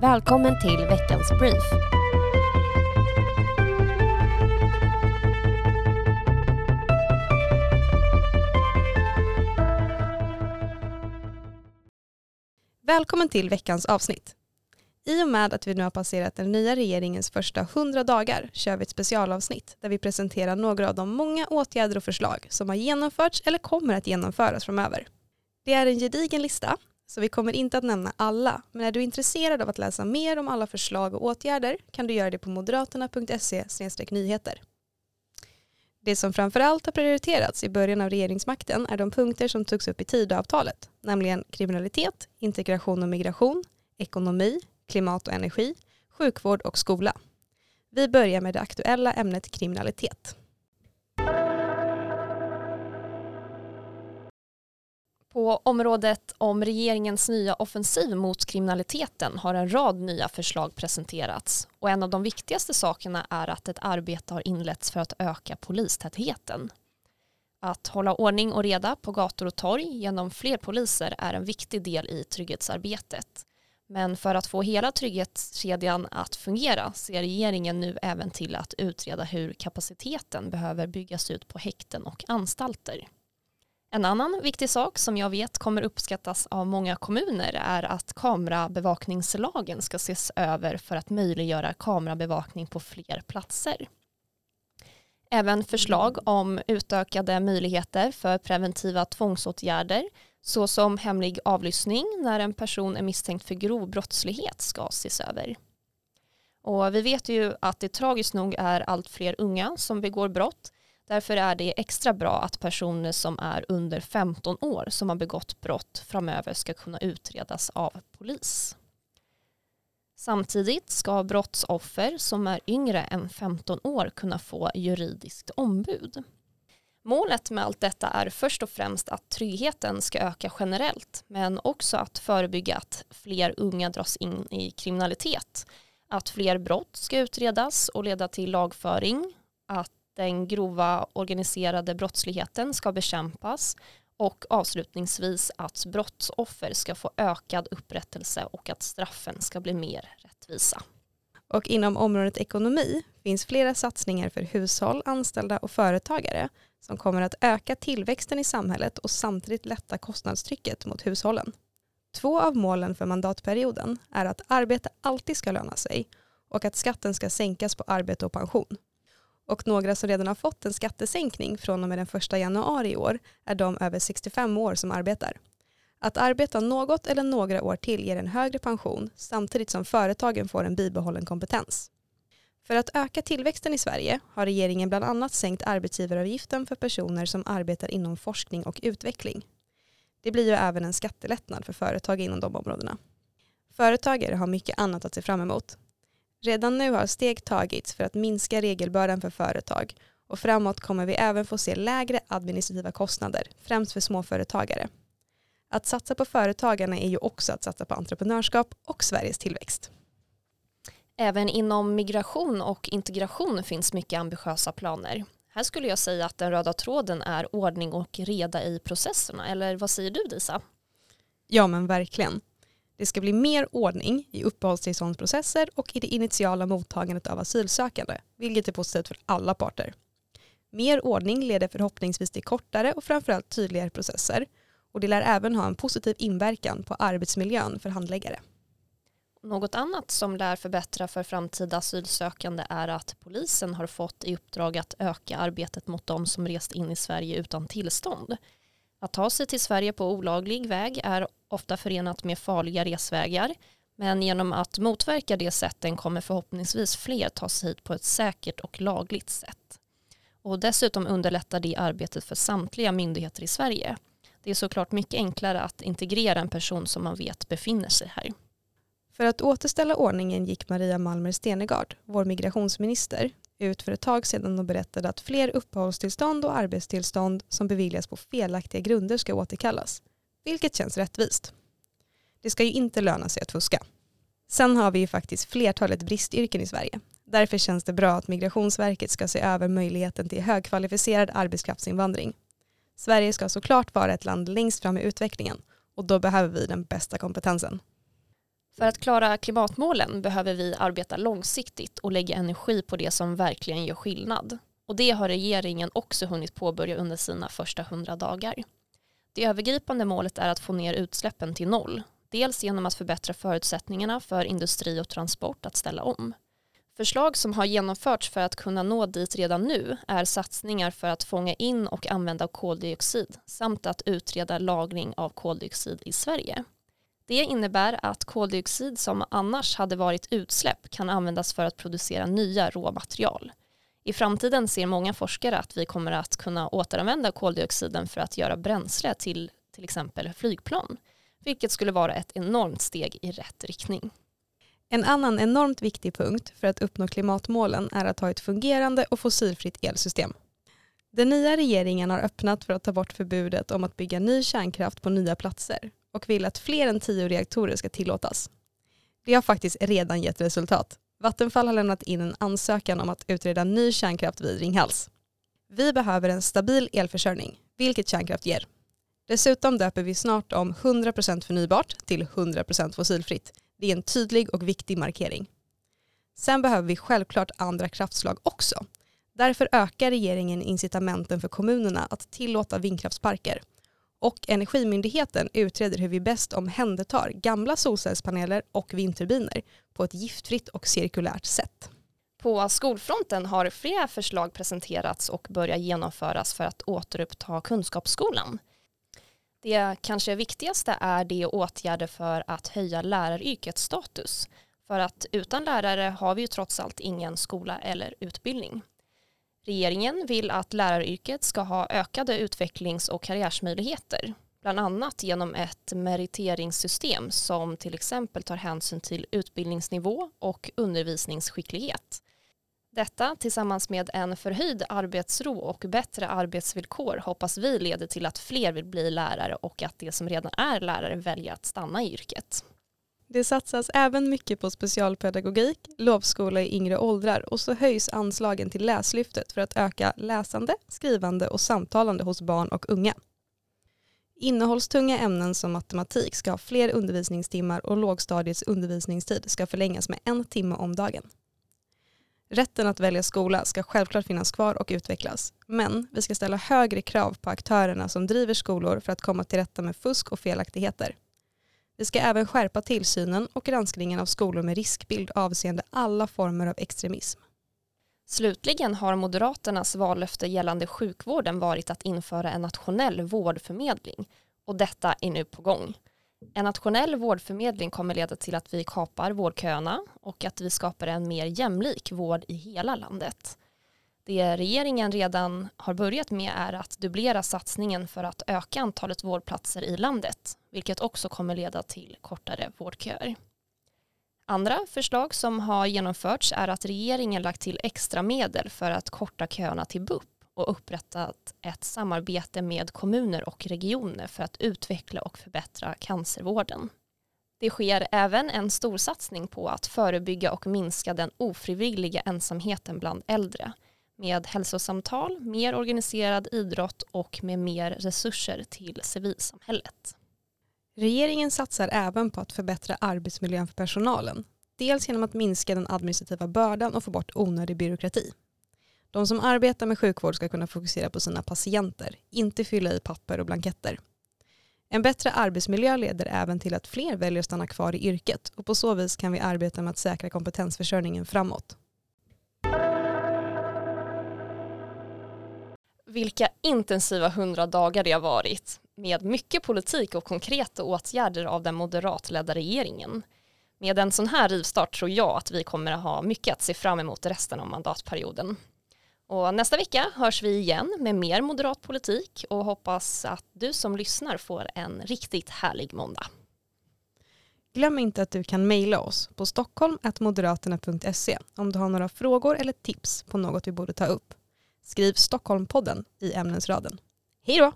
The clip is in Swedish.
Välkommen till veckans brief. Välkommen till veckans avsnitt. I och med att vi nu har passerat den nya regeringens första 100 dagar kör vi ett specialavsnitt där vi presenterar några av de många åtgärder och förslag som har genomförts eller kommer att genomföras framöver. Det är en gedigen lista så vi kommer inte att nämna alla, men är du intresserad av att läsa mer om alla förslag och åtgärder kan du göra det på moderaterna.se nyheter. Det som framförallt har prioriterats i början av regeringsmakten är de punkter som togs upp i Tidöavtalet, nämligen kriminalitet, integration och migration, ekonomi, klimat och energi, sjukvård och skola. Vi börjar med det aktuella ämnet kriminalitet. På området om regeringens nya offensiv mot kriminaliteten har en rad nya förslag presenterats och en av de viktigaste sakerna är att ett arbete har inletts för att öka polistätheten. Att hålla ordning och reda på gator och torg genom fler poliser är en viktig del i trygghetsarbetet. Men för att få hela trygghetskedjan att fungera ser regeringen nu även till att utreda hur kapaciteten behöver byggas ut på häkten och anstalter. En annan viktig sak som jag vet kommer uppskattas av många kommuner är att kamerabevakningslagen ska ses över för att möjliggöra kamerabevakning på fler platser. Även förslag om utökade möjligheter för preventiva tvångsåtgärder såsom hemlig avlyssning när en person är misstänkt för grov brottslighet ska ses över. Och vi vet ju att det tragiskt nog är allt fler unga som begår brott Därför är det extra bra att personer som är under 15 år som har begått brott framöver ska kunna utredas av polis. Samtidigt ska brottsoffer som är yngre än 15 år kunna få juridiskt ombud. Målet med allt detta är först och främst att tryggheten ska öka generellt men också att förebygga att fler unga dras in i kriminalitet, att fler brott ska utredas och leda till lagföring, att den grova organiserade brottsligheten ska bekämpas och avslutningsvis att brottsoffer ska få ökad upprättelse och att straffen ska bli mer rättvisa. Och inom området ekonomi finns flera satsningar för hushåll, anställda och företagare som kommer att öka tillväxten i samhället och samtidigt lätta kostnadstrycket mot hushållen. Två av målen för mandatperioden är att arbete alltid ska löna sig och att skatten ska sänkas på arbete och pension. Och några som redan har fått en skattesänkning från och med den 1 januari i år är de över 65 år som arbetar. Att arbeta något eller några år till ger en högre pension samtidigt som företagen får en bibehållen kompetens. För att öka tillväxten i Sverige har regeringen bland annat sänkt arbetsgivaravgiften för personer som arbetar inom forskning och utveckling. Det blir ju även en skattelättnad för företag inom de områdena. Företagare har mycket annat att se fram emot. Redan nu har steg tagits för att minska regelbördan för företag och framåt kommer vi även få se lägre administrativa kostnader, främst för småföretagare. Att satsa på företagarna är ju också att satsa på entreprenörskap och Sveriges tillväxt. Även inom migration och integration finns mycket ambitiösa planer. Här skulle jag säga att den röda tråden är ordning och reda i processerna, eller vad säger du Disa? Ja men verkligen. Det ska bli mer ordning i uppehållstillståndsprocesser och i det initiala mottagandet av asylsökande, vilket är positivt för alla parter. Mer ordning leder förhoppningsvis till kortare och framförallt tydligare processer och det lär även ha en positiv inverkan på arbetsmiljön för handläggare. Något annat som lär förbättra för framtida asylsökande är att polisen har fått i uppdrag att öka arbetet mot de som rest in i Sverige utan tillstånd. Att ta sig till Sverige på olaglig väg är ofta förenat med farliga resvägar men genom att motverka det sätten kommer förhoppningsvis fler ta sig hit på ett säkert och lagligt sätt. Och dessutom underlättar det arbetet för samtliga myndigheter i Sverige. Det är såklart mycket enklare att integrera en person som man vet befinner sig här. För att återställa ordningen gick Maria Malmer Stenegard, vår migrationsminister, ut för ett tag sedan och berättade att fler uppehållstillstånd och arbetstillstånd som beviljas på felaktiga grunder ska återkallas, vilket känns rättvist. Det ska ju inte löna sig att fuska. Sen har vi ju faktiskt flertalet bristyrken i Sverige. Därför känns det bra att Migrationsverket ska se över möjligheten till högkvalificerad arbetskraftsinvandring. Sverige ska såklart vara ett land längst fram i utvecklingen och då behöver vi den bästa kompetensen. För att klara klimatmålen behöver vi arbeta långsiktigt och lägga energi på det som verkligen gör skillnad. Och det har regeringen också hunnit påbörja under sina första hundra dagar. Det övergripande målet är att få ner utsläppen till noll, dels genom att förbättra förutsättningarna för industri och transport att ställa om. Förslag som har genomförts för att kunna nå dit redan nu är satsningar för att fånga in och använda koldioxid samt att utreda lagring av koldioxid i Sverige. Det innebär att koldioxid som annars hade varit utsläpp kan användas för att producera nya råmaterial. I framtiden ser många forskare att vi kommer att kunna återanvända koldioxiden för att göra bränsle till till exempel flygplan, vilket skulle vara ett enormt steg i rätt riktning. En annan enormt viktig punkt för att uppnå klimatmålen är att ha ett fungerande och fossilfritt elsystem. Den nya regeringen har öppnat för att ta bort förbudet om att bygga ny kärnkraft på nya platser och vill att fler än tio reaktorer ska tillåtas. Det har faktiskt redan gett resultat. Vattenfall har lämnat in en ansökan om att utreda ny kärnkraft vid Ringhals. Vi behöver en stabil elförsörjning, vilket kärnkraft ger. Dessutom döper vi snart om 100% förnybart till 100% fossilfritt. Det är en tydlig och viktig markering. Sen behöver vi självklart andra kraftslag också. Därför ökar regeringen incitamenten för kommunerna att tillåta vindkraftsparker och Energimyndigheten utreder hur vi bäst omhändertar gamla solcellspaneler och vindturbiner på ett giftfritt och cirkulärt sätt. På skolfronten har flera förslag presenterats och börjat genomföras för att återuppta kunskapsskolan. Det kanske viktigaste är de åtgärder för att höja läraryrkets status. För att utan lärare har vi ju trots allt ingen skola eller utbildning. Regeringen vill att läraryrket ska ha ökade utvecklings och karriärsmöjligheter, bland annat genom ett meriteringssystem som till exempel tar hänsyn till utbildningsnivå och undervisningsskicklighet. Detta tillsammans med en förhöjd arbetsro och bättre arbetsvillkor hoppas vi leder till att fler vill bli lärare och att de som redan är lärare väljer att stanna i yrket. Det satsas även mycket på specialpedagogik, lovskola i yngre åldrar och så höjs anslagen till Läslyftet för att öka läsande, skrivande och samtalande hos barn och unga. Innehållstunga ämnen som matematik ska ha fler undervisningstimmar och lågstadiets undervisningstid ska förlängas med en timme om dagen. Rätten att välja skola ska självklart finnas kvar och utvecklas, men vi ska ställa högre krav på aktörerna som driver skolor för att komma till rätta med fusk och felaktigheter. Vi ska även skärpa tillsynen och granskningen av skolor med riskbild avseende alla former av extremism. Slutligen har Moderaternas vallöfte gällande sjukvården varit att införa en nationell vårdförmedling och detta är nu på gång. En nationell vårdförmedling kommer leda till att vi kapar vårdköerna och att vi skapar en mer jämlik vård i hela landet. Det regeringen redan har börjat med är att dubblera satsningen för att öka antalet vårdplatser i landet, vilket också kommer leda till kortare vårdköer. Andra förslag som har genomförts är att regeringen lagt till extra medel för att korta köerna till BUP och upprättat ett samarbete med kommuner och regioner för att utveckla och förbättra cancervården. Det sker även en storsatsning på att förebygga och minska den ofrivilliga ensamheten bland äldre med hälsosamtal, mer organiserad idrott och med mer resurser till civilsamhället. Regeringen satsar även på att förbättra arbetsmiljön för personalen. Dels genom att minska den administrativa bördan och få bort onödig byråkrati. De som arbetar med sjukvård ska kunna fokusera på sina patienter, inte fylla i papper och blanketter. En bättre arbetsmiljö leder även till att fler väljer att stanna kvar i yrket och på så vis kan vi arbeta med att säkra kompetensförsörjningen framåt. Vilka intensiva hundra dagar det har varit med mycket politik och konkreta åtgärder av den moderatledda regeringen. Med en sån här rivstart tror jag att vi kommer att ha mycket att se fram emot resten av mandatperioden. Och nästa vecka hörs vi igen med mer moderat politik och hoppas att du som lyssnar får en riktigt härlig måndag. Glöm inte att du kan mejla oss på stockholm.moderaterna.se om du har några frågor eller tips på något vi borde ta upp. Skriv Stockholmpodden i ämnesraden. Hej då!